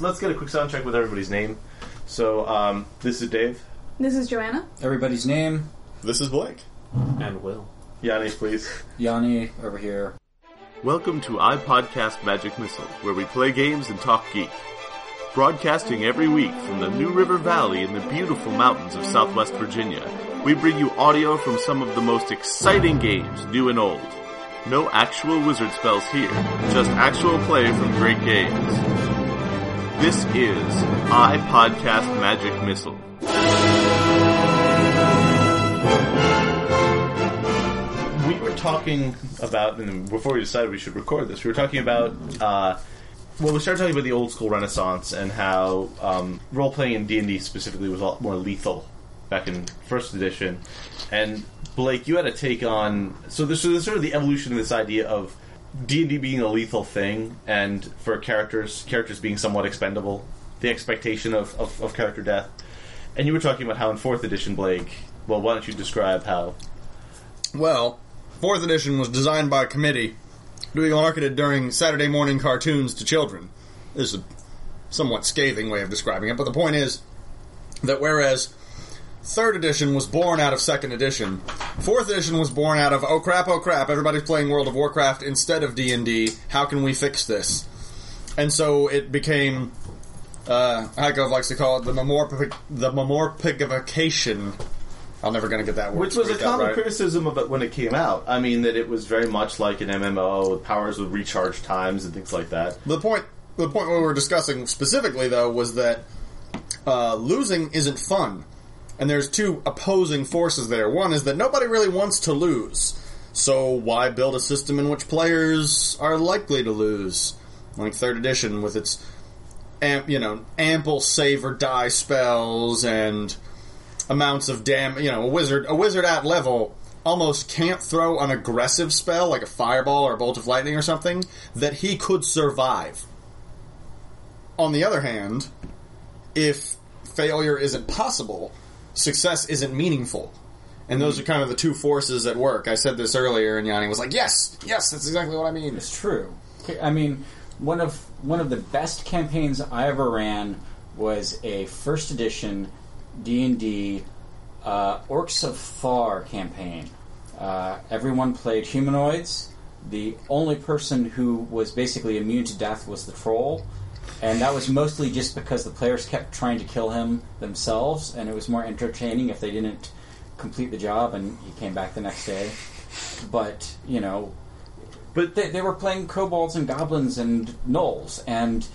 let's get a quick sound check with everybody's name. So, um, this is Dave. This is Joanna. Everybody's name, This is Blake. And Will. Yanni, please. Yanni over here. Welcome to iPodcast Magic Missile, where we play games and talk geek. Broadcasting every week from the New River Valley in the beautiful mountains of southwest Virginia, we bring you audio from some of the most exciting games, new and old. No actual wizard spells here, just actual play from great games. This is iPodcast Magic Missile. we were talking about, and before we decided we should record this, we were talking about, uh, well, we started talking about the old school Renaissance and how um, role playing in D and D specifically was a lot more lethal back in first edition. And Blake, you had a take on so this is sort of the evolution of this idea of D and D being a lethal thing, and for characters, characters being somewhat expendable, the expectation of, of, of character death. And you were talking about how in fourth edition, Blake. Well, why don't you describe how Well, fourth edition was designed by a committee be marketed during Saturday morning cartoons to children. This is a somewhat scathing way of describing it, but the point is that whereas third edition was born out of second edition, fourth edition was born out of oh crap, oh crap, everybody's playing World of Warcraft instead of D and D. How can we fix this? And so it became. Uh, Heiko likes to call it the memorpic- the memorpigification. I'm never going to get that word. Which was a common right. criticism of it when it came out. I mean, that it was very much like an MMO with powers with recharge times and things like that. The point, the point we were discussing specifically, though, was that uh, losing isn't fun, and there's two opposing forces there. One is that nobody really wants to lose, so why build a system in which players are likely to lose, like third edition with its, am, you know, ample save or die spells and amounts of dam. You know, a wizard, a wizard at level almost can't throw an aggressive spell like a fireball or a bolt of lightning or something that he could survive. On the other hand, if failure isn't possible, success isn't meaningful. And those are kind of the two forces at work. I said this earlier, and Yanni was like, "Yes, yes, that's exactly what I mean." It's true. I mean, one of one of the best campaigns I ever ran was a first edition D and D uh, Orcs of Thar campaign. Uh, everyone played humanoids. The only person who was basically immune to death was the troll, and that was mostly just because the players kept trying to kill him themselves, and it was more entertaining if they didn't complete the job and he came back the next day. But you know, But they, they were playing kobolds and goblins and gnolls, and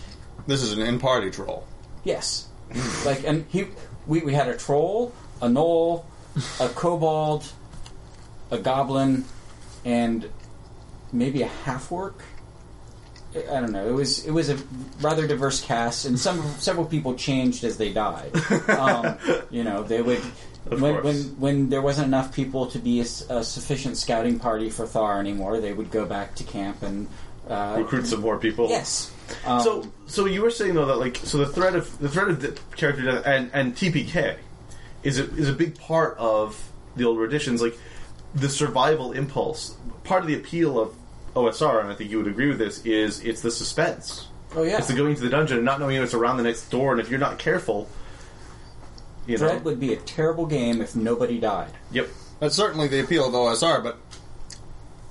This is an in-party troll. yes, like and he we, we had a troll, a gnoll, a kobold, a goblin, and maybe a half orc. I don't know. It was it was a rather diverse cast, and some several people changed as they died. Um, you know, they would Of when, course. when when there wasn't enough people to be a sufficient scouting party for Thar anymore, they would go back to camp and uh, recruit some more people. Yes. Um, So, so you were saying though that like, so the threat of the threat of the character death and and TPK is a, is a big part of the older editions. Like the survival impulse, part of the appeal of OSR, and I think you would agree with this, is it's the suspense. oh yeah, It's the going to the dungeon and not knowing if it's around the next door, and if you're not careful, you know. Dread would be a terrible game if nobody died. Yep. That's certainly the appeal of OSR, but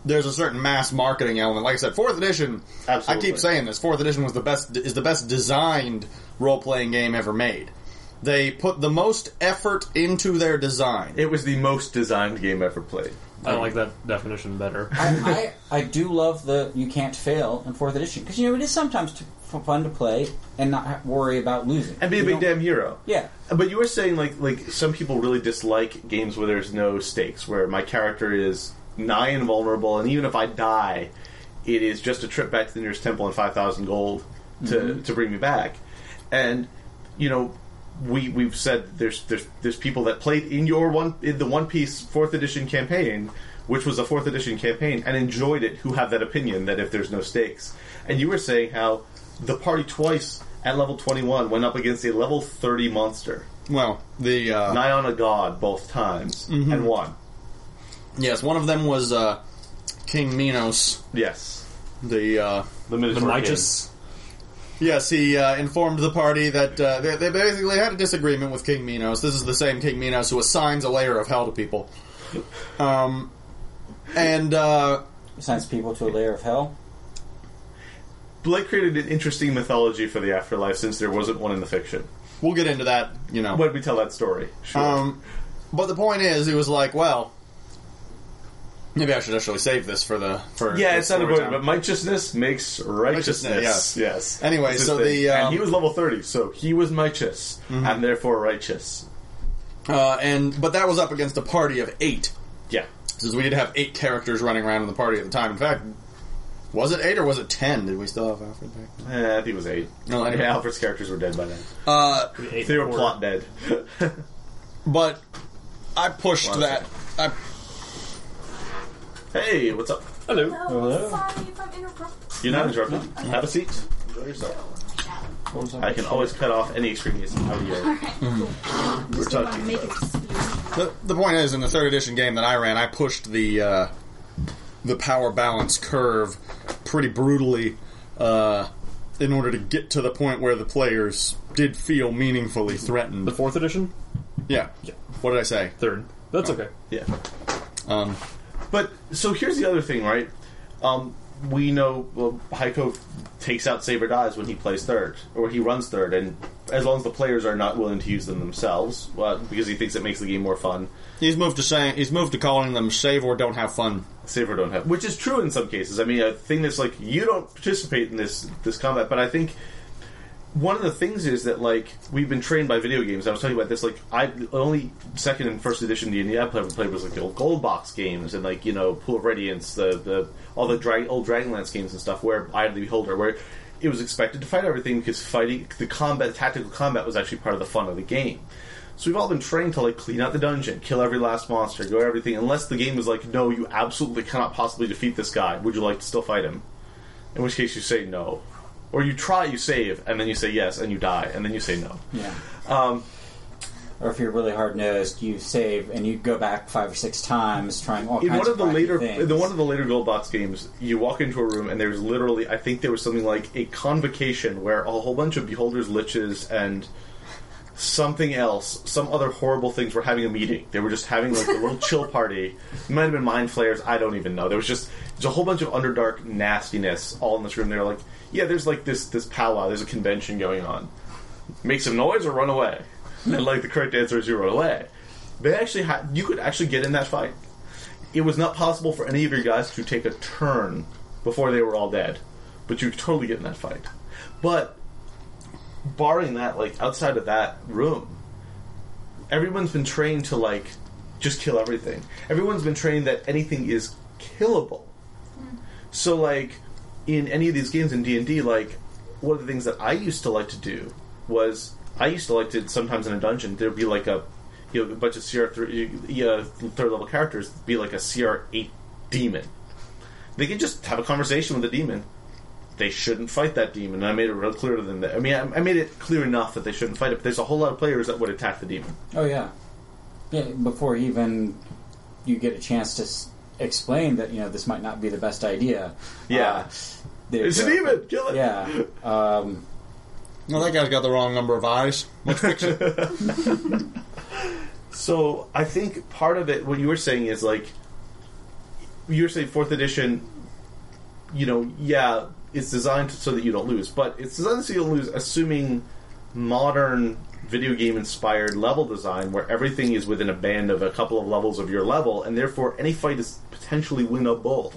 there's a certain mass marketing element. Like I said, fourth edition. Absolutely. I keep saying this. Fourth edition was the best is the best designed role playing game ever made. They put the most effort into their design. It was the most designed game ever played. I um, like that definition better. I, I I do love the you can't fail in fourth edition because you know it is sometimes t- f- fun to play and not ha- worry about losing And be a You big don't- damn hero. yeah. But you were saying like like some people really dislike games where there's no stakes, where my character is nigh invulnerable, and even if I die, it is just a trip back to the nearest temple and five thousand gold to mm-hmm. to bring me back. And you know, we we've said there's there's there's people that played in your one in the One Piece fourth edition campaign, which was a fourth edition campaign, and enjoyed it. Who have that opinion that if there's no stakes, and you were saying how the party twice at level twenty one went up against a level thirty monster, Well, the uh, nigh on a god both times, and won. yes, one of them was uh, King Minos. Yes, The uh, the The Minotaur Midas. Yes, he uh, informed the party that uh, they, they basically had a disagreement with King Minos. This is the same King Minos who assigns a layer of hell to people. Um, and uh, Assigns people to a layer of hell. Blake created an interesting mythology for the afterlife since there wasn't one in the fiction. we'll get into that, you know. When we tell that story, sure. Um, but the point is, he was like, well, maybe I should actually save this for the for yeah, it's not important, but righteousness makes righteousness. Righteousness, yes. Anyway, That's so the, um, Mm-hmm. and he was level thirty, so he was righteous, and therefore righteous. Uh, and but that was up against a party of eight. Yeah, Since we did have eight characters running around in the party at the time. In fact, was it eight or was it ten? Did we still have Alfred back? then? eh, I think it was eight. No, anyway. Alfred's characters were dead by then. Uh, They were plot dead. but I pushed that. I, hey, what's up? Hello. Hello. Sorry if I'm interrupting. You're not interrupted. Have a seat. Enjoy yourself. I can always cut off any extraneous audio. Just We're don't want to talking make it about- dispute. the, the point is, in the third edition game that I ran, I pushed the uh, the power balance curve pretty brutally uh, in order to get to the point where the players did feel meaningfully threatened. The fourth edition, Yeah. What did I say? third. That's okay. Yeah. Um, But so here's the other thing, right? Um, we know well, Heiko takes out save or dies when he plays third, or he runs third, and as long as the players are not willing to use them themselves, well, because he thinks it makes the game more fun, he's moved to saying he's moved to calling them save or don't have fun. save or don't have, which is true in some cases. I mean, a thing that's like you don't participate in this this combat, but I think one of the things is that like we've been trained by video games. I was talking about this. Like I only second and first edition D and D I ever played was like the old Gold Box games and like you know Pool of Radiance, the the all the drag, old Dragonlance games and stuff. Where Eye of the Beholder, where it was expected to fight everything because fighting the combat, tactical combat was actually part of the fun of the game. So we've all been trained to like clean out the dungeon, kill every last monster, go everything. Unless the game is like, no, you absolutely cannot possibly defeat this guy. Would you like to still fight him? In which case you say no, or you try, you save, and then you say yes, and you die, and then you say no. Yeah. Um, Or if you're really hard nosed, you save and you go back five or six times trying all in kinds one of the later, things. in the one of the later Gold Box games, you walk into a room and there's literally, I think there was something like a convocation where a whole bunch of beholders, liches, and something else, some other horrible things were having a meeting. They were just having like a little chill party. It might have been mind flayers. I don't even know. There was just there's a whole bunch of underdark nastiness all in this room. They're like, yeah, there's like this this powwow. There's a convention going on. Make some noise or run away. And like the correct answer is you run away. They actually had you could actually get in that fight. It was not possible for any of your guys to take a turn before they were all dead, but you could totally get in that fight. But barring that, like outside of that room, everyone's been trained to like just kill everything. Everyone's been trained that anything is killable. Hmm. So like in any of these games in D and D, like one of the things that I used to like to do was I used to like to sometimes in a dungeon there'd be like a you know a bunch of CR three yeah, uh, third level characters be like a CR eight demon. They could just have a conversation with the demon. They shouldn't fight that demon. And I made it real clear to them that I mean I, I made it clear enough that they shouldn't fight it. But there's a whole lot of players that would attack the demon. Oh yeah, yeah. Before even you get a chance to explain that you know this might not be the best idea. Yeah. uh, there It's you a go. demon. Kill it. Yeah. Um, Well, that guy's got the wrong number of eyes. Let's fix it. So I think part of it, what you were saying is like, you were saying fourth edition. You know, yeah, it's designed so that you don't lose, but it's designed so you don't lose, assuming modern video game inspired level design where everything is within a band of a couple of levels of your level, and therefore any fight is potentially winnable.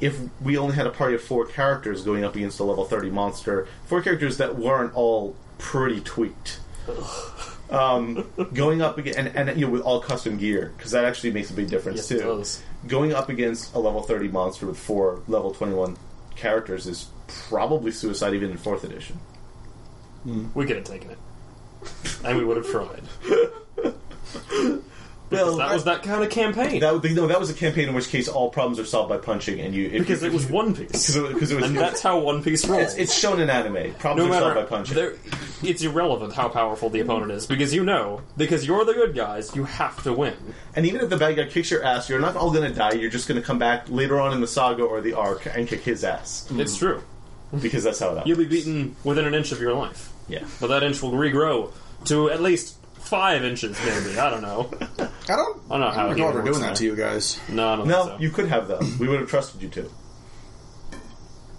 If we only had a party of four characters going up against a level 30 monster, four characters that weren't all pretty tweaked um, going up again and, and you know with all custom gear because that actually makes a big difference Yes, too. Going up against a level thirty monster with four level twenty one characters is probably suicide even in fourth edition. We could have taken it, and we would have tried. Well, That was that kind of campaign. that no, that was a campaign in which case all problems are solved by punching, and you because it was One Piece, because it, it was and that's how One Piece rolls. it's, it's shown in anime. Problems no are solved by punching. it's irrelevant how powerful the opponent is because you know because you're the good guys, you have to win. And even if the bad guy kicks your ass, you're not all going to die. You're just going to come back later on in the saga or the arc and kick his ass. It's true. because that's how it happens. You'll be beaten within an inch of your life, Yeah. but that inch will regrow to at least five inches, maybe. I don't know. I don't. I don't know how I it don't recall even doing that now. to you guys. No, I don't No, think so. you could have though. We would have trusted you to.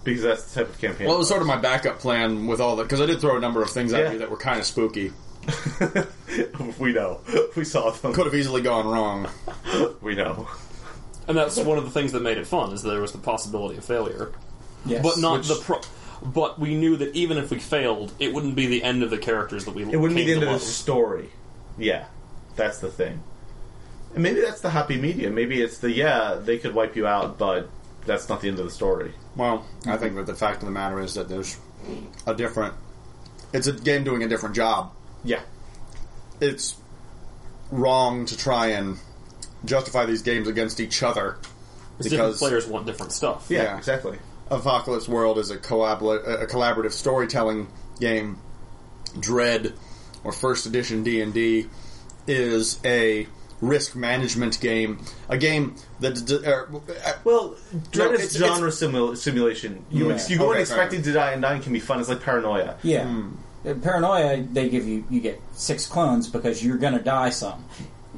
Because that's the type of campaign. Well, it was sort of my backup plan with all that because I did throw a number of things at Yeah. you that were kind of spooky. we know. We saw them. Could have easily gone wrong. We know. And that's one of the things that made it fun is there was the possibility of failure, Yes. but not Which- the pro. But we knew that even if we failed, it wouldn't be the end of the characters that we. It wouldn't be the end of the story. Yeah, that's the thing. And maybe that's the happy medium. Maybe it's the yeah they could wipe you out, but that's not the end of the story. Well, I think that the fact of the matter is that there's a different. It's a game doing a different job. Yeah, It's wrong to try and justify these games against each other Because different because players want different stuff. yeah, Yeah. exactly. Apocalypse World is a, collabla- a collaborative storytelling game. Dread, or First Edition D and D, is a risk management game. A game that d- uh, Well, Dread No, is it's- genre simul- simulation. You Yeah. you go in Okay, expecting to die, and dying can be fun. It's like paranoia. Yeah. Hmm. Uh, Paranoia, they give you you get six clones because you're gonna die some.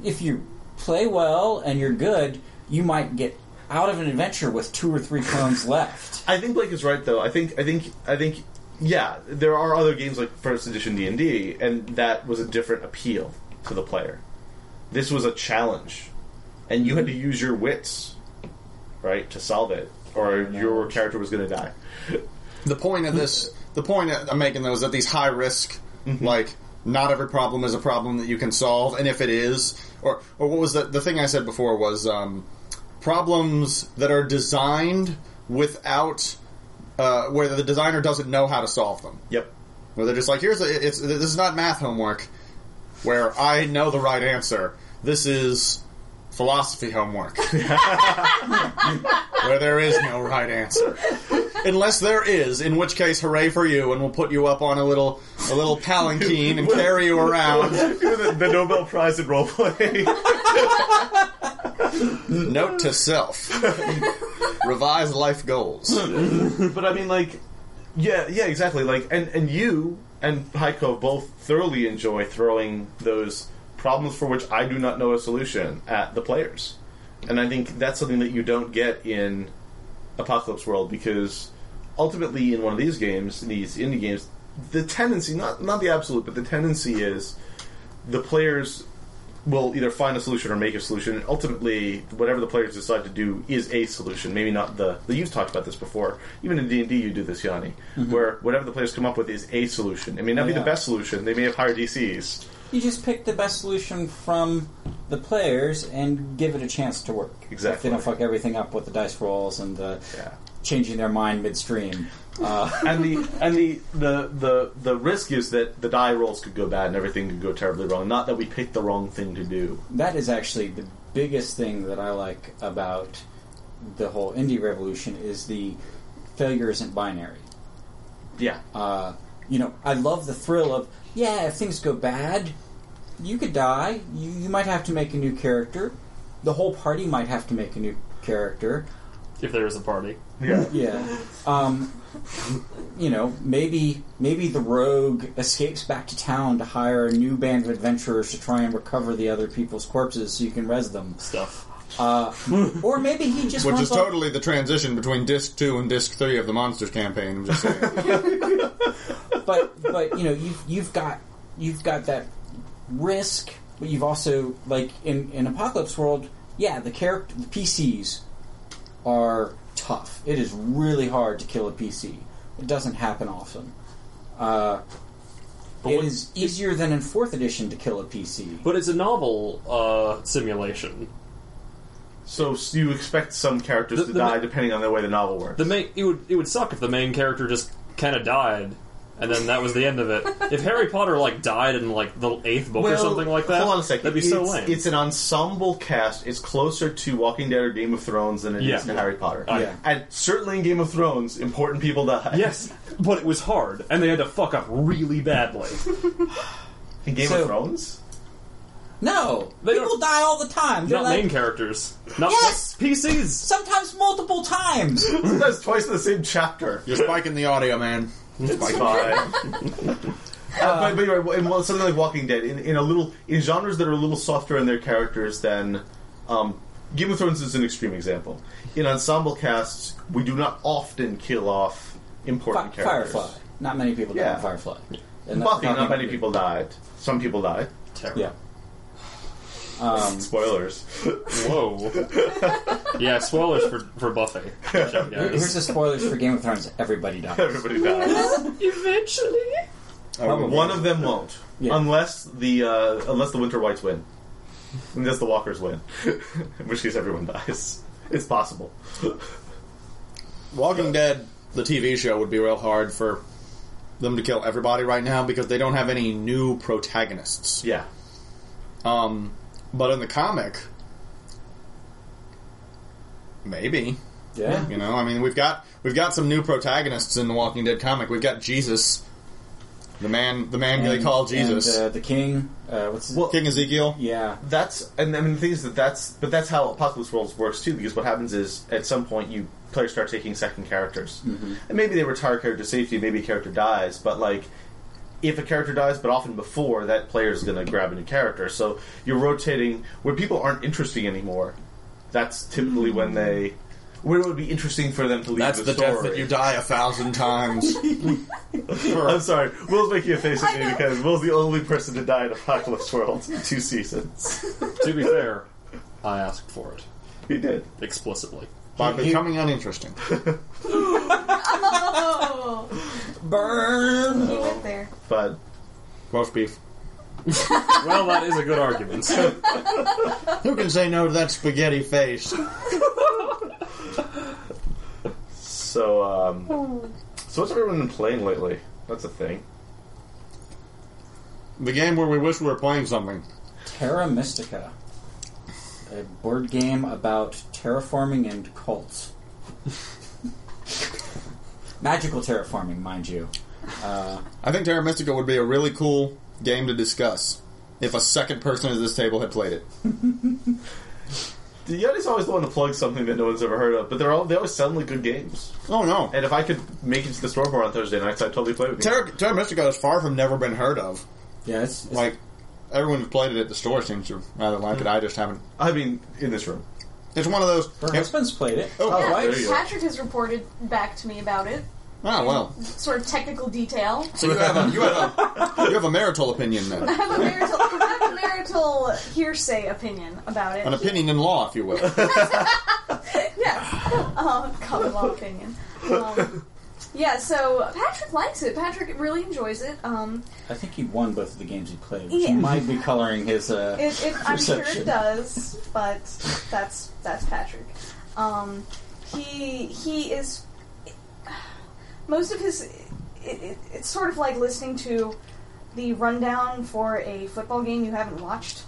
If you play well and you're good, you might get out of an adventure with two or three clones left. I think Blake is right though. I think I think I think yeah, there are other games like First Edition D and D, and that was a different appeal to the player. This was a challenge, and you had to use your wits, right, to solve it, or your character was going to die. the point of this, the point I'm making though is that these high risk, like not every problem is a problem that you can solve, and if it is, or or what was the the thing I said before was um, problems that are designed without uh, where the designer doesn't know how to solve them. Yep. Where they're just like, here's a, it's this is not math homework, where I know the right answer. This is philosophy homework, where there is no right answer. Unless there is, in which case, hooray for you, and we'll put you up on a little a little palanquin and carry you around. the, the Nobel Prize in roleplay. Note to self: revise life goals. but I mean, like, yeah, yeah, exactly. Like, and and you and Heiko both thoroughly enjoy throwing those problems for which I do not know a solution at the players, and I think that's something that you don't get in Apocalypse World because ultimately, in one of these games, these indie games, the tendency not not the absolute, but the tendency is the players will either find a solution or make a solution. And ultimately, whatever the players decide to do is a solution. Maybe not the. the you've talked about this before. Even in D and D, you do this, Yanni, mm-hmm. where whatever the players come up with is a solution. It may not be Yeah. the best solution. They may have higher DCs. You just pick the best solution from the players and give it a chance to work. Exactly. If they don't fuck everything up with the dice rolls and the Yeah. changing their mind midstream. Uh, And the and the, the the the risk is that the die rolls could go bad and everything could go terribly wrong. Not that we picked the wrong thing to do. that is actually the biggest thing that I like about the whole indie revolution is the failure isn't binary. Yeah. Uh, you know, I love the thrill of yeah, if things go bad, you could die. You you might have to make a new character. The whole party might have to make a new character. If there is a party, Yeah. Yeah. Um, you know, maybe maybe the rogue escapes back to town to hire a new band of adventurers to try and recover the other people's corpses so you can res them. stuff. Uh, or maybe he just Which runs is off- totally the transition between disc two and disc three of the Monsters campaign. I'm just saying. but but you know you've you've got you've got that risk, but you've also like in in Apocalypse World, yeah, the character the PCs are tough. It is really hard to kill a PC. It doesn't happen often. Uh, But it what- is easier than in fourth edition to kill a PC. But it's a novel uh, simulation. So s- you expect some characters The- to the die ma- depending on the way the novel works. The main it would it would suck if the main character just kind of died, and then that was the end of it. If Harry Potter like died in like the eighth book or something like that, Hold on a second. that'd be it's, so lame. It's an ensemble cast. It's closer to Walking Dead or Game of Thrones than it is Yeah. to Harry Potter. I- Yeah. And certainly in Game of Thrones, important people die. yes, but it was hard, and they had to fuck up really badly. In Game So- of Thrones? No, They people don't- die all the time. They're Not like, main characters. Not Yes! PCs. sometimes multiple times. That's twice in the same chapter. You're spiking the audio, man. It's fine. Uh, but, but you're right. In well, something like Walking Dead, in, in a little in genres that are a little softer in their characters than um, Game of Thrones is an extreme example. In ensemble casts, we do not often kill off important Fi- characters. Firefly. Not many people die Yeah. in Firefly. And Buffy, that's not many people died. Some people died. Yeah. Um, Spoilers. Whoa. yeah, spoilers for, for Buffy. Watch out, here- here's the spoilers for Game of Thrones. Everybody dies. Everybody dies. Eventually. Probably. One of them won't, Yeah. unless the uh, unless the Winter Whites win, unless the Walkers win, in which case everyone dies. It's possible. Walking Dead, the TV show, would be real hard for them to kill everybody right now because they don't have any new protagonists. Yeah. Um, but in the comic, maybe Yeah. you know. I mean, we've got we've got some new protagonists in the Walking Dead comic. We've got Jesus, the man, the man they call Jesus, And, uh, the king. Uh, what's his Well, King Ezekiel. Yeah. That's and I mean the thing is that that's but that's how Apocalypse Worlds works too because what happens is at some point you players start taking second characters and maybe they retire character safety maybe a character dies but like if a character dies but often before that player is going to grab a new character so you're rotating where people aren't interesting anymore that's typically when they when it would be interesting for them to leave That's the, the story. death that you die a thousand times. I'm sorry, Will's making a face I at me know. because Will's the only person to die in Apocalypse World two seasons. To be fair, I asked for it. he did. Explicitly. By becoming uninteresting. Oh, Burn. he went there. But Roast beef. Well, that is a good argument. Who can say no to that spaghetti face? So, um, so what's everyone been playing lately? That's a thing. The game where we wish we were playing something. Terra Mystica. A board game about terraforming and cults. Magical terraforming, mind you. Uh, I think Terra Mystica would be a really cool game to discuss if a second person at this table had played it. The Yeti's always the one to plug something that no one's ever heard of, but they're all they always sound like good games. Oh no. And if I could make it to the store for on Thursday nights, I'd totally play with you. Terra, Terra Mystica is far from never been heard of. yeah, it's, it's Like, everyone who's played it at the store seems to rather like it. I just haven't. I mean, in this room. It's one of those. her Yep. husband's played it. Oh, Yeah, there you go. Patrick has reported back to me about it. Oh well. Sort of technical detail. So you have a you have a you have a marital opinion then, I have a marital, I have a marital hearsay opinion about it. an opinion in law, if you will. yes, um, common law opinion. Um, yeah, so Patrick likes it. Patrick really enjoys it. Um, I think he won both of the games he played, which Yeah. might be coloring his. Uh, it, it, I'm sure Perception. it does, but that's that's Patrick. Um, he he is most of his. It, it, it's sort of like listening to the rundown for a football game you haven't watched.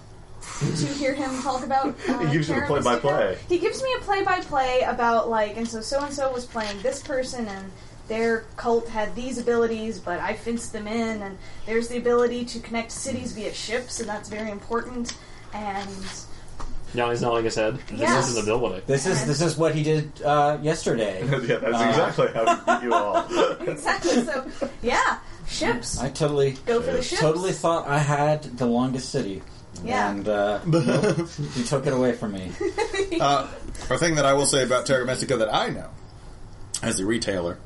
to hear him talk about. Uh, He gives you the Terra play-by-play. Mystica. He gives me a play-by-play about like, and so so and so was playing this person, and their cult had these abilities, but I fenced them in, and there's the ability to connect cities via ships, and that's very important. And now he's nodding his head. This is an ability. this is this is what he did uh, yesterday. yeah, that's Uh, exactly how you all. exactly, so yeah, ships. I totally Go for the ships. totally thought I had the longest city. Yeah. And uh, nope, he took it away from me. Uh, a thing that I will say about Terra Mystica that I know, as a retailer,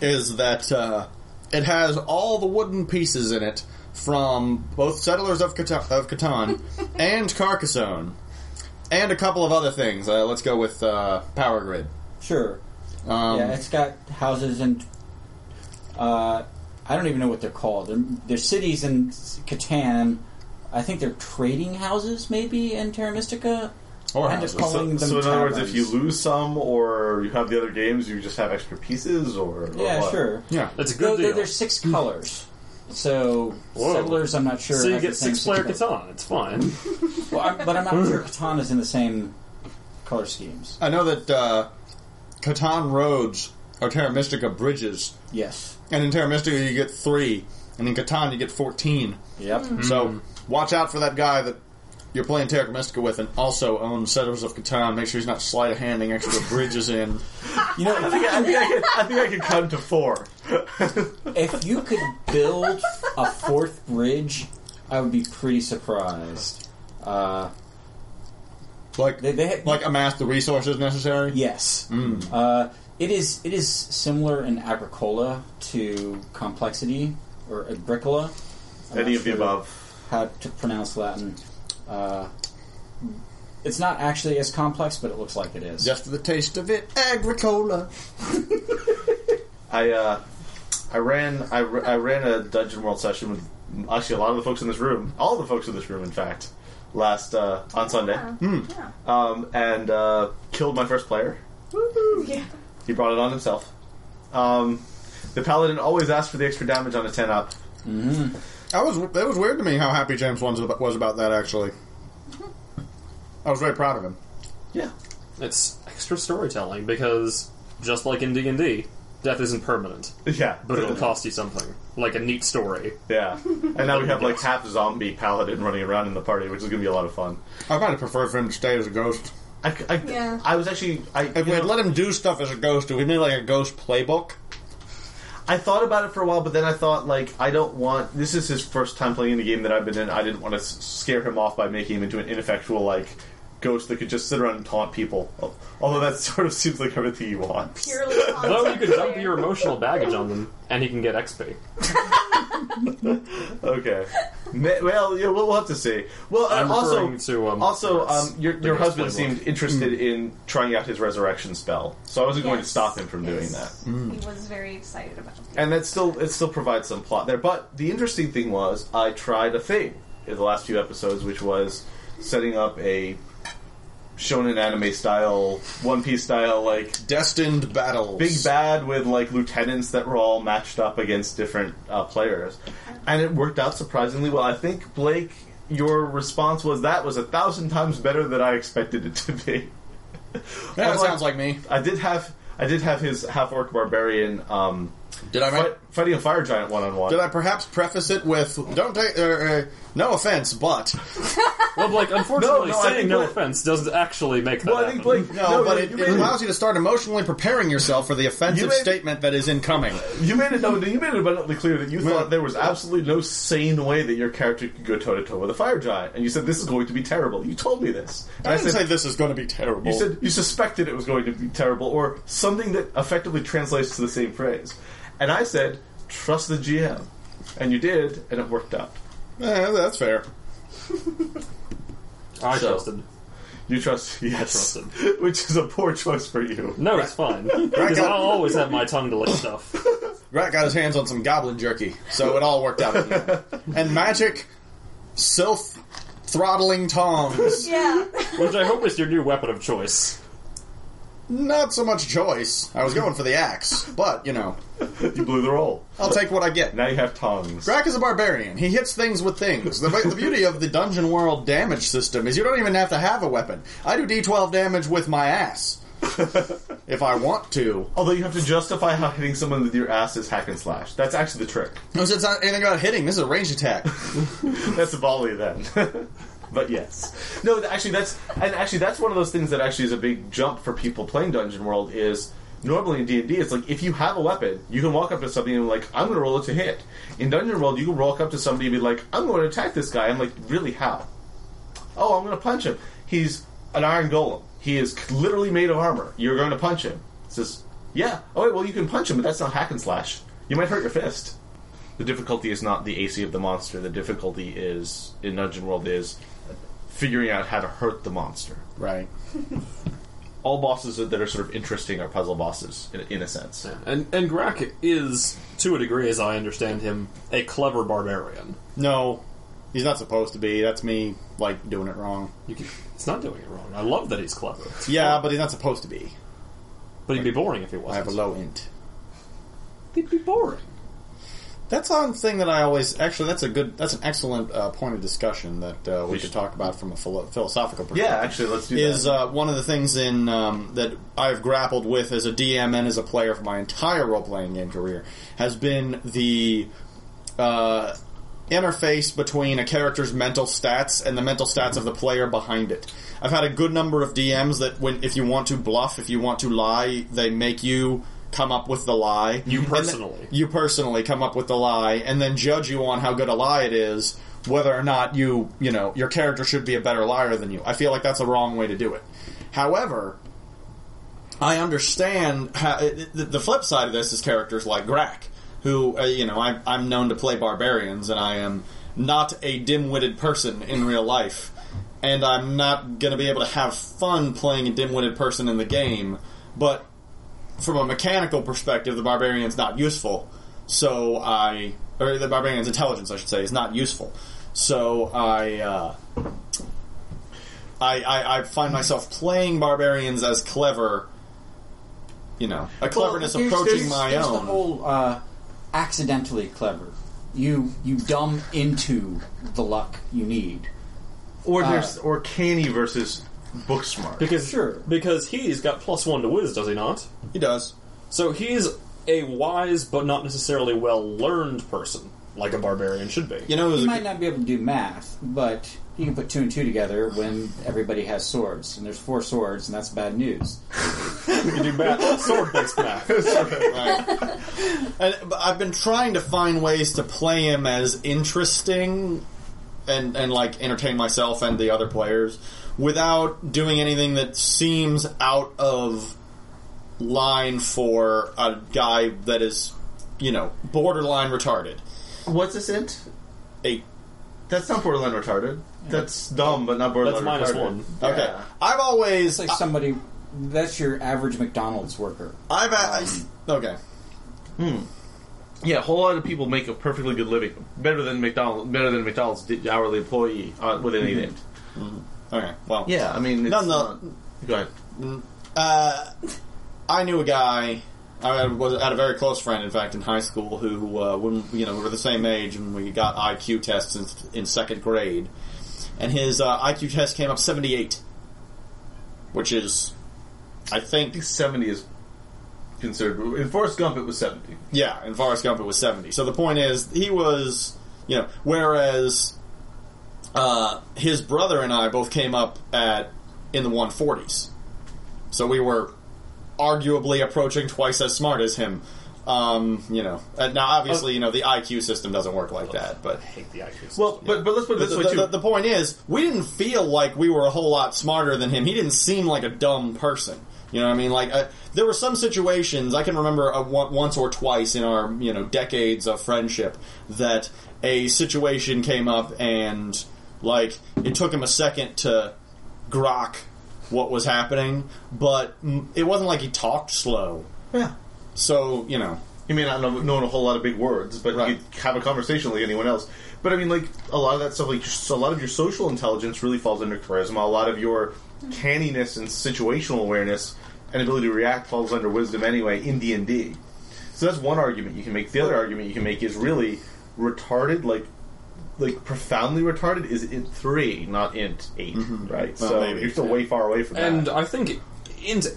is that uh, it has all the wooden pieces in it from both Settlers of, Cata- of Catan and Carcassonne, and a couple of other things. Uh, let's go with uh, Power Grid. Sure. Um, yeah, it's got houses and uh, I don't even know what they're called. They're, they're cities in Catan. I think they're trading houses, maybe in Terra Mystica. Or and houses. it's called- So, them so in other words, if you lose some or you have the other games, you just have extra pieces, or, or Yeah, what? sure. yeah. It's a good though deal. there's six colors. So Whoa. settlers, I'm not sure. so you get six player colors. Catan. It's fine. Well, I'm, but I'm not sure Catan is in the same color schemes. I know that uh, Catan roads are Terra Mystica bridges, Yes. and in Terra Mystica you get three, and in Catan you get fourteen. Yep. So watch out for that guy that you're playing Terra Mystica with and also owns Settlers of Catan, make sure he's not sleight of handing extra bridges in. You know, I think I, think I could. I think I could cut to four. if you could build a fourth bridge, I would be pretty surprised. Uh, Like, they, they like amass the resources necessary. yes, uh, it is. It is similar in Agricola to Complexity or Agricola. I'm Any not of the sure above. How to pronounce Latin? Uh, it's not actually as complex, but it looks like it is. Just for the taste of it, Agricola. I uh, I ran I, I ran a Dungeon World session with actually a lot of the folks in this room, all the folks in this room, in fact, last uh, on Sunday, Yeah. um, and uh, killed my first player. Yeah. He brought it on himself. Um, the paladin always asks for the extra damage on a ten up. I was that was weird to me how happy James was about, was about that. Actually, I was very proud of him. Yeah, It's extra storytelling because just like in D and D, death isn't permanent, yeah, but it'll cost you something, like a neat story. Yeah, and now we have like half a zombie paladin running around in the party, which is going to be a lot of fun. I might have preferred for him to stay as a ghost. I, I, Yeah. I was actually I, If you we had know, let him do stuff as a ghost, if we made like a ghost playbook, I thought about it for a while, but then I thought like I don't want. This is his first time playing in the game that I've been in. I didn't want to scare him off by making him into an ineffectual like ghost that could just sit around and taunt people. Although that sort of seems like everything he wants. Purely Though you could dump your emotional baggage on them, and he can get XP. Okay. Ma- Well, yeah, we'll, we'll have to see. Well, uh, I'm also, referring to, um, also, Pirates, um, your, the your Ghost husband Playbook. seemed interested in trying out his resurrection spell, so I wasn't going to Yes. stop him from doing Yes. that. He was very excited about it. and that still it still provides some plot there. But the interesting thing was I tried a thing in the last few episodes, which was setting up a shonen anime style, One Piece style, like destined battles. big bad with like lieutenants that were all matched up against different uh, players, and it worked out surprisingly well. I think Blake, your response was that was a thousand times better than I expected it to be. Yeah, that sounds like me. I did have I did have his half orc barbarian um, Did I fight, fighting a fire giant one on one. Did I perhaps preface it with "Don't take uh, uh, no offense, but Well, Blake, unfortunately, No, no, I saying think no Blake- offense doesn't actually make that Well, I think happen. Blake. no, but you, it, you it made allows you to start emotionally preparing yourself for the offensive You made- statement that is incoming." You made it no, you made it abundantly clear that you Yeah. thought there was absolutely no sane way that your character could go toe to toe with a fire giant, and you said this is going to be terrible. You told me this, and I I, didn't said say this is going to be terrible. you said you suspected it was going to be terrible, or something that effectively translates to the same phrase, and I said trust the GM, and you did, and it worked out. Eh, that's fair. I So- trusted. You trust, yes, trusted. which is a poor choice for you. No, it's fine. Because I'll always have my tongue to lick stuff. Rat got his hands on some goblin jerky, so it all worked out. in the end. and magic, self throttling tongs. Yeah. Which I hope is your new weapon of choice. Not so much choice. I was going for the axe, but you know, You blew the roll. I'll take what I get. Now you have tongues. Grak is a barbarian. He hits things with things. The, the beauty of the Dungeon World damage system is you don't even have to have a weapon. I do D12 damage with my ass. if I want to. Although you have to justify how hitting someone with your ass is hack and slash. That's actually the trick. Oh, no, it's not anything about hitting. This is a ranged attack. That's a volley then. But yes, no. Actually, that's and actually that's one of those things that actually is a big jump for people playing Dungeon World. Is normally in D and D, it's like if you have a weapon, you can walk up to somebody and be like, "I'm going to roll it to hit." In Dungeon World, you can walk up to somebody and be like, "I'm going to attack this guy." I'm like, "Really? How?" Oh, I'm going to punch him. He's an iron golem. He is literally made of armor. You're going to punch him. It says, "Yeah." Oh, wait, well, you can punch him, but that's not hack and slash. You might hurt your fist. The difficulty is not the AC of the monster. The difficulty is in Dungeon World is figuring out how to hurt the monster. right. All bosses that are sort of interesting are puzzle bosses, in, in a sense. And and Grak is, to a degree, as I understand him, a clever barbarian. No, he's not supposed to be. That's me, like, doing it wrong. You can, it's not doing it wrong. I love that he's clever. Yeah, but he's not supposed to be. But he'd be boring if he wasn't. have a low int. He'd be boring. That's one thing that I always actually. That's a good. That's an excellent uh, point of discussion that uh, we We could should- talk about from a philo- philosophical perspective. Yeah, actually, let's do is that. uh, one of the things in um, that I've grappled with as a DM and as a player for my entire role playing game career has been the uh, interface between a character's mental stats and the mental stats of the player behind it. I've had a good number of DMs that when if you want to bluff, if you want to lie, they make you come up with the lie. You then- personally. you personally come up with the lie and then judge you on how good a lie it is, whether or not you, you know, your character should be a better liar than you. I feel like that's a wrong way to do it. However, I understand how the, the flip side of this is characters like Grak, who uh, you know I, I'm known to play barbarians, and I am not a dim-witted person in real life, and I'm not going to be able to have fun playing a dim-witted person in the game. But from a mechanical perspective, the barbarian's not useful. So I, or the barbarian's intelligence, I should say, is not useful. So I. Uh, I, I, I find myself playing barbarians as clever, you know, a cleverness There's- approaching there's- my there's own. The whole uh, accidentally clever. You you dumb into the luck you need. Or Uh, or canny versus book smart. Because Sure. because he's got plus one to whiz, does he not? he does. So he's a wise but not necessarily well learned person, like a barbarian should be. You know, who's He a might good- not be able to do math, but he can put two and two together when everybody has swords, and there's four swords, and that's bad news. You can do math, sword based math. right. and, but I've been trying to find ways to play him as interesting and and like entertain myself and the other players without doing anything that seems out of line for a guy that is, you know, borderline retarded. What's this int? Eight. That's not borderline retarded. That's dumb, but not borderline That's minus retarded. one. Okay, Yeah. I've always It's like somebody. That's your average McDonald's worker. I've I, okay. Hmm. Yeah, a whole lot of people make a perfectly good living, better than McDonald's, better than McDonald's hourly employee uh, with an int. Okay, well, Yeah, I mean, it's None the- not- Go ahead. Uh, I knew a guy. I was had a very close friend, in fact, in high school, who uh, when you know we were the same age, and we got IQ tests in, in second grade, and his uh, IQ test came up seventy eight, which is, I I think, think seventy is considered. In Forrest Gump, it was seventy. yeah, in Forrest Gump it was seventy. So the point is, he was, you know, whereas uh, his brother and I both came up at in the one forties. So we were arguably approaching twice as smart as him. Um, you know, uh, now obviously, you know, the IQ system doesn't work like that, but I hate the IQ. System. Well, but but let's put it the, this way the- too. the- the point is, we didn't feel like we were a whole lot smarter than him. He didn't seem like a dumb person. You know what I mean? Like, uh, there were some situations I can remember uh, once or twice in our you know decades of friendship that a situation came up and like it took him a second to grok what was happening, but it wasn't like he talked slow. yeah. So you know, You may not know, know a whole lot of big words, but Right. you could have a conversation like anyone else. But I mean, like a lot of that stuff, like just a lot of your social intelligence really falls under charisma. A lot of your canniness and situational awareness and ability to react falls under wisdom anyway in D and D. So that's one argument you can make. The other argument you can make is really retarded, like like profoundly retarded, is int three, not int 8 right? Well, so maybe. you're still way far away from that. And that. I think into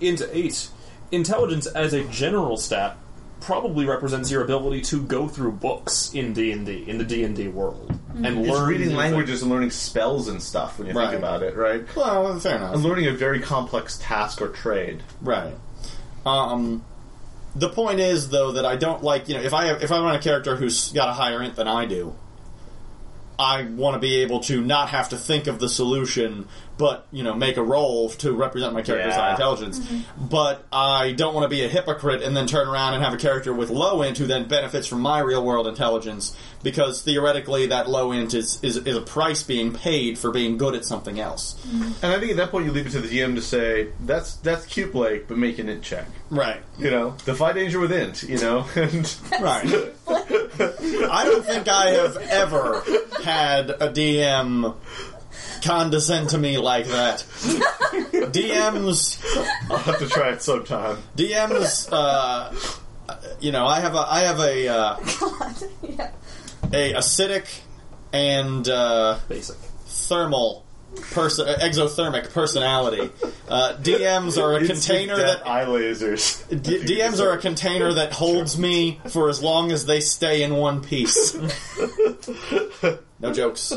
into eight, intelligence as a general stat probably represents your ability to go through books in D and D in the D and D world and It's learn reading new languages and learning spells and stuff when you Right. think about it, right? well, fair enough. And learning a very complex task or trade. Right. Um, the point is though that I don't like you know if I have, if I run a character who's got a higher int than I do, I want to be able to not have to think of the solution, but you know make a roll to represent my character's Yeah. high intelligence. Mm-hmm. But I don't want to be a hypocrite and then turn around and have a character with low int who then benefits from my real world intelligence because theoretically that low int is, is is a price being paid for being good at something else. Mm-hmm. And I think at that point you leave it to the DM to say, "That's that's cute, Blake, but make an int check." Right. You know, defy danger with int. You know, and Right. I don't think I have ever had a DM condescend to me like that. DMs, I'll have to try it sometime. DMs. Uh, you know, I have a, I have a, uh, God. Yeah. a acidic and uh, basic. thermal pers- uh, exothermic personality. Uh, DMs are a Instant container death that eye lasers. D- DMs are a container that holds me for as long as they stay in one piece. no jokes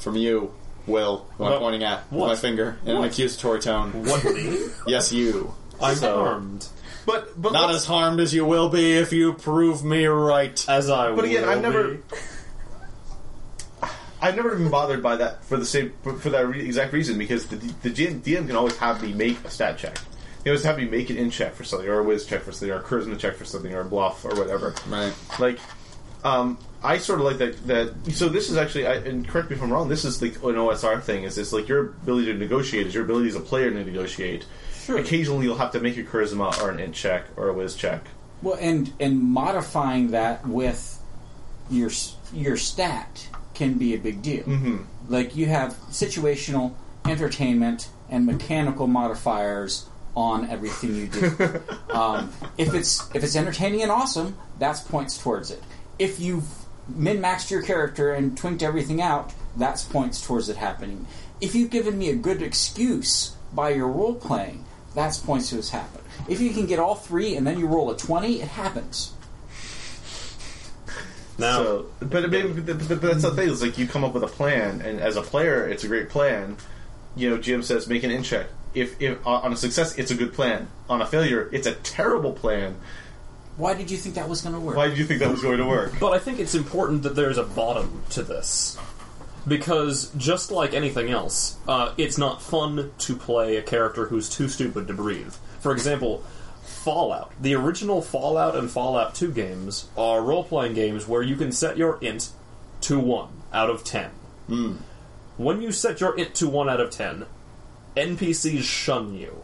from you, Will, who I'm What? pointing at with What? my finger in an What? accusatory tone. What me? Yes, you. I'm So- harmed. But but Not let's- as harmed as you will be if you prove me right. As I But again, will I've never- be. I've never been bothered by that for the same for for that re- exact reason because the the GM, DM can always have me make a stat check. He always have me make an in check for something, or a whiz check for something, or a charisma check for something, or a bluff, or whatever. Right. Like, um, I sort of like that. That so this is actually, I, and correct me if I'm wrong. This is like an OSR thing. Is this like your ability to negotiate? Is your ability as a player to negotiate? Sure. Occasionally, you'll have to make a charisma or an int check or a whiz check. Well, and and modifying that with your your stat can be a big deal. Mm-hmm. Like you have situational, entertainment, and mechanical modifiers on everything you do. um, if it's if it's entertaining and awesome, that's points towards it. If you've min maxed your character and twinked everything out, that's points towards it happening. If you've given me a good excuse by your role playing, that's points to it's happened. If you can get all three and then you roll a twenty, it happens. Now, So, but, but, but, but that's the thing. It's like you come up with a plan, and as a player, it's a great plan. You know, Jim says make an in check. If, if on a success, it's a good plan. On a failure, it's a terrible plan. Why did you think that was going to work? Why did you think that was going to work? But I think it's important that there's a bottom to this. Because just like anything else, uh, it's not fun to play a character who's too stupid to breathe. For example, Fallout. The original Fallout and Fallout 2 games are role playing games where you can set your int to 1 out of 10. When you set your int to 1 out of 10, NPCs shun you.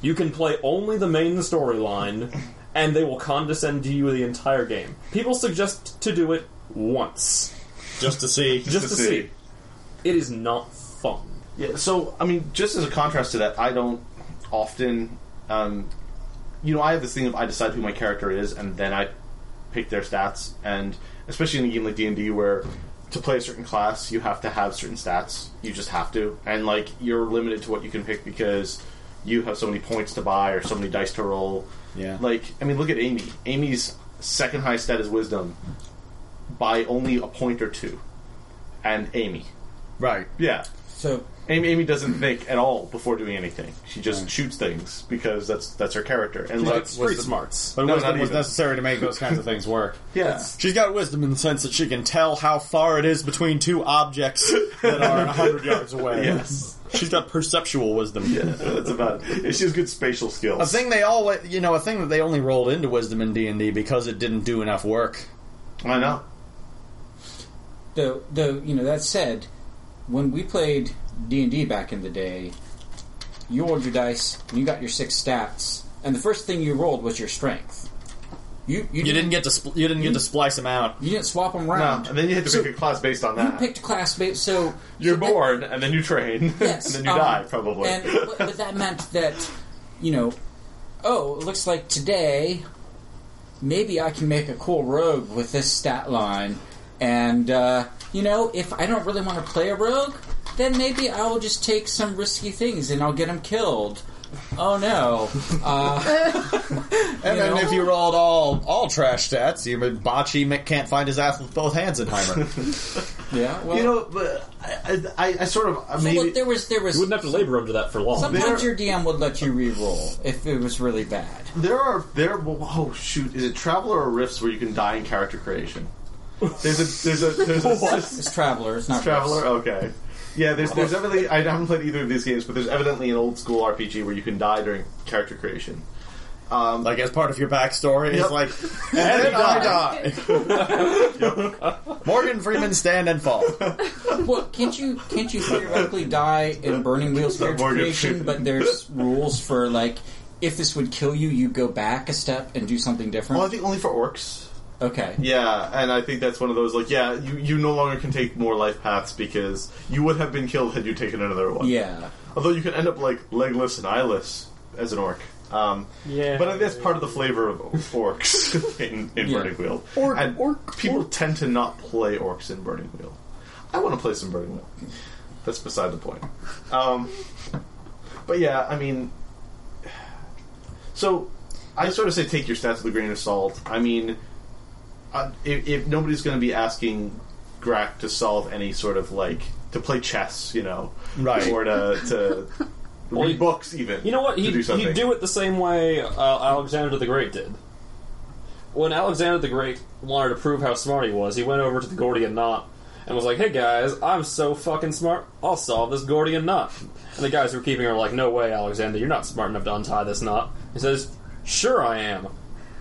You can play only the main storyline, and they will condescend to you the entire game. People suggest to do it once, Just to see. just to to see. see. It is not fun. Yeah. So, I mean, just as a contrast to that, I don't often, um, you know, I have this thing of I decide who my character is, and then I pick their stats, and especially in a game like D and D where to play a certain class, you have to have certain stats. You just have to, and like you're limited to what you can pick because you have so many points to buy or so many dice to roll. Yeah. Like, I mean, look at Amy. Amy's second highest stat is Wisdom by only a point or two, and Amy. Right. Yeah. So Amy, Amy doesn't think at all before doing anything. She just shoots things because that's that's her character. And like, Like street smarts. But No, wisdom not was even. necessary to make those kinds of things work. yeah, She's got wisdom in the sense that she can tell how far it is between two objects that are a hundred yards away. Yes. She's got perceptual wisdom. yeah, that's about it. She has good spatial skills. A thing they all, you know, a thing that they only rolled into wisdom in D and D because it didn't do enough work. I know. though though you know that said, when we played D and D back in the day, you rolled your dice and you got your six stats, and the first thing you rolled was your strength. You you, You didn't get to spl- you didn't get to splice them out. you didn't swap them No, around. and then you had to So pick a class based on that. you that. picked class base, so You're so that- born, and then you train, Yes, and then you um, die probably. And but, but that meant that you know, oh, it looks like today maybe I can make a cool rogue with this stat line, and uh, you know, if I don't really want to play a rogue, then maybe I will just take some risky things and I'll get him killed. Oh no! Uh, And then know? if you rolled all all trash stats, you would Bocce Mick can't find his ass with both hands in Heimer. yeah, well, you know, but I, I, I sort of I so maybe look, there was there was You wouldn't have to labor under that for long. sometimes There- your DM would let you re-roll if it was really bad. there are there. Oh shoot! Is it Traveller or Rifts where you can die in character creation? There's a there's a there's a It's Traveller, it's not Traveller. Rifts. Okay. Yeah, there's there's evidently I haven't played either of these games, but there's evidently an old school RPG where you can die during character creation. Um, like as part of your backstory, Yep. it's like, and then I die. Morgan Freeman stand and fall. Well, can't you can't you theoretically die in Burning Wheel's character Morgan creation? But there's rules for like if this would kill you, you go back a step and do something different. well, I think only for orcs. Okay. Yeah, and I think that's one of those like, yeah, you, you no longer can take more life paths because you would have been killed had you taken another one. Yeah. Although you can end up like legless and eyeless as an orc. Um, Yeah. but I think that's part of the flavor of orcs in, in Yeah. Burning Wheel. Orc- and orc- people tend to not play orcs in Burning Wheel. I want to play some Burning Wheel. that's beside the point. Um, but yeah, I mean, so I sort of say take your stats with a grain of salt. I mean, uh, if, if nobody's going to be asking Grack to solve any sort of like to play chess, you know, Right. or to to Well, read you- books, even You know what? He'd, do he'd do it the same way uh, Alexander the Great did. When Alexander the Great wanted to prove how smart he was, he went over to the Gordian knot and was like, "Hey guys, I'm so fucking smart. I'll solve this Gordian knot." And the guys who were keeping her like, "No way, Alexander. You're not smart enough to untie this knot." He says, "Sure, I am."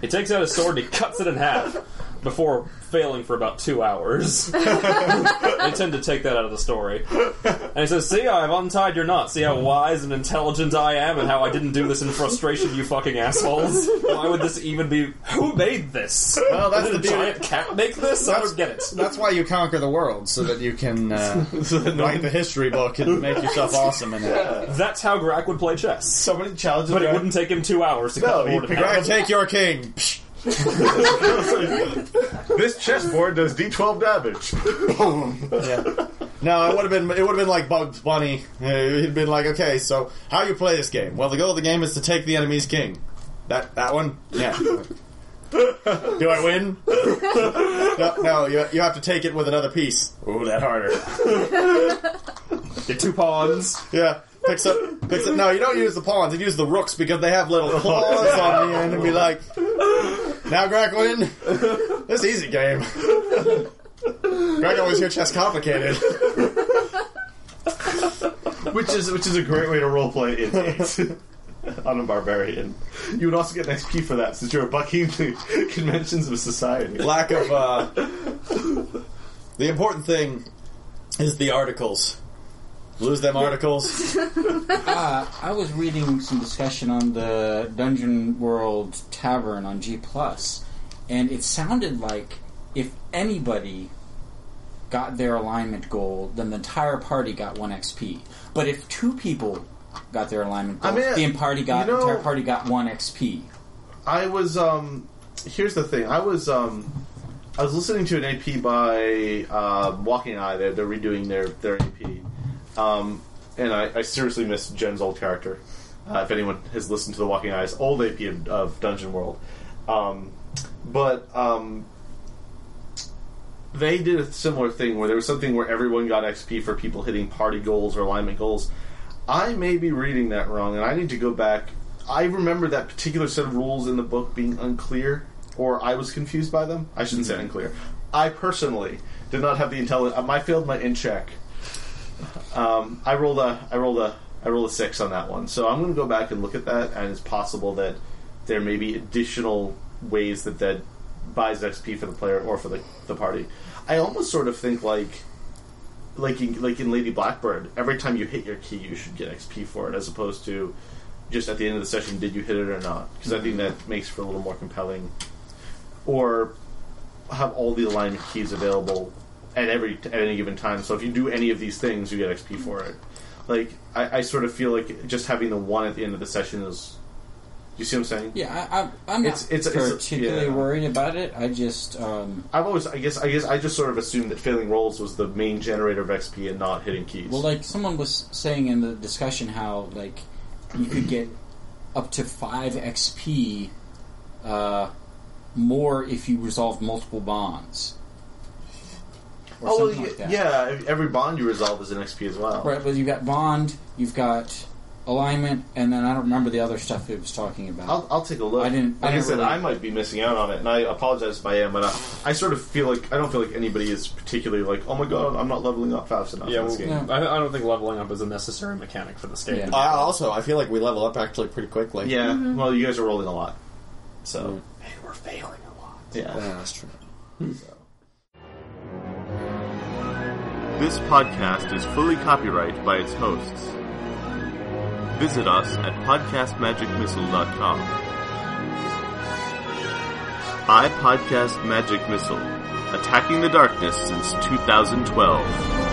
He takes out his sword and he cuts it in half before failing for about two hours. they tend to take that out of the story. And he says, See, I've untied your knot. See how wise and intelligent I am and how I didn't do this in frustration, you fucking assholes. Why would this even be. Who made this? Well, that's Did the a beauty. giant cat make this? I don't get it. That's why you conquer the world, so that you can uh, write the history book and make yourself awesome in it. That's how Grack would play chess. Somebody challenges But it Grack. wouldn't take him two hours to No, cut the he'd board in pick half. Greg, take your king. Psh. This chessboard does D12 damage. Yeah. No, it would have been it would have been like Bugs Bunny. He'd been like, okay, so how you play this game? Well, the goal of the game is to take the enemy's king. That that one, yeah. Do I win? no, no. You, you have to take it with another piece. Ooh, that harder. Get two pawns. Yeah. Picks up, picks up. No, you don't use the pawns. You use the rooks because they have little claws on the end, and be like, "Now, Greg, win. This easy game." Greg always hear chess complicated. which is which is a great way to roleplay eight on a barbarian. You would also get an XP for that since you're bucking the conventions of society. lack of uh, the important thing is the articles. Lose them articles. Uh, I was reading some discussion on the Dungeon World Tavern on G Plus, and it sounded like if anybody got their alignment goal, then the entire party got one XP. But if two people got their alignment goal, I mean, the entire party got you know- entire party got one XP. I was um here's the thing. I was um I was listening to an AP by uh, Walking Eye. They're, they're redoing their their AP. Um, and I, I seriously miss Jen's old character. Uh, if anyone has listened to the Walking Eyes old AP of, of Dungeon World, um, but um, they did a similar thing where there was something where everyone got XP for people hitting party goals or alignment goals. I may be reading that wrong, and I need to go back. I remember that particular set of rules in the book being unclear, or I was confused by them. I shouldn't say unclear. I personally did not have the intelligence. I failed my in check. Um, I rolled a, I rolled a, I rolled a six on that one. So I'm going to go back and look at that, and it's possible that there may be additional ways that that buys XP for the player or for the the party. I almost sort of think like like in, like in Lady Blackbird, every time you hit your key, you should get XP for it, as opposed to just at the end of the session, did you hit it or not? Because I think that makes for a little more compelling. Or have all the alignment keys available at every at any given time. So if you do any of these things, you get XP for it. Like I, I sort of feel like just having the one at the end of the session is. You see what I'm saying? Yeah, I, I, I'm not It's- it's- it's- particularly yeah. worried about it. I just um, I've always, I guess, I guess, I just sort of assumed that failing rolls was the main generator of XP and not hitting keys. Well, like someone was saying in the discussion, how like you could get up to five XP uh, more if you resolved multiple bonds. Or oh, well, something y- like that. yeah. Every bond you resolve is an XP as well. Right, but you've got bond, you've got alignment, and then I don't remember the other stuff it was talking about. I'll, I'll take a look. I didn't- Like I, didn't said, really- I might be missing out on it, and I apologize if I am. But I, I sort of feel like I don't feel like anybody is particularly like, oh my god, I'm not leveling up fast enough Yeah, in this well, game. Yeah. I, I don't think leveling up is a necessary mechanic for this game. Yeah. I also, I feel like we level up actually pretty quickly. Yeah. Well, you guys are rolling a lot, so Mm. And we're failing a lot. yeah. Yeah, that's true. This podcast is fully copyright by its hosts. Visit us at podcastmagicmissile.com. I podcast Magic Missile, attacking the darkness since 2012.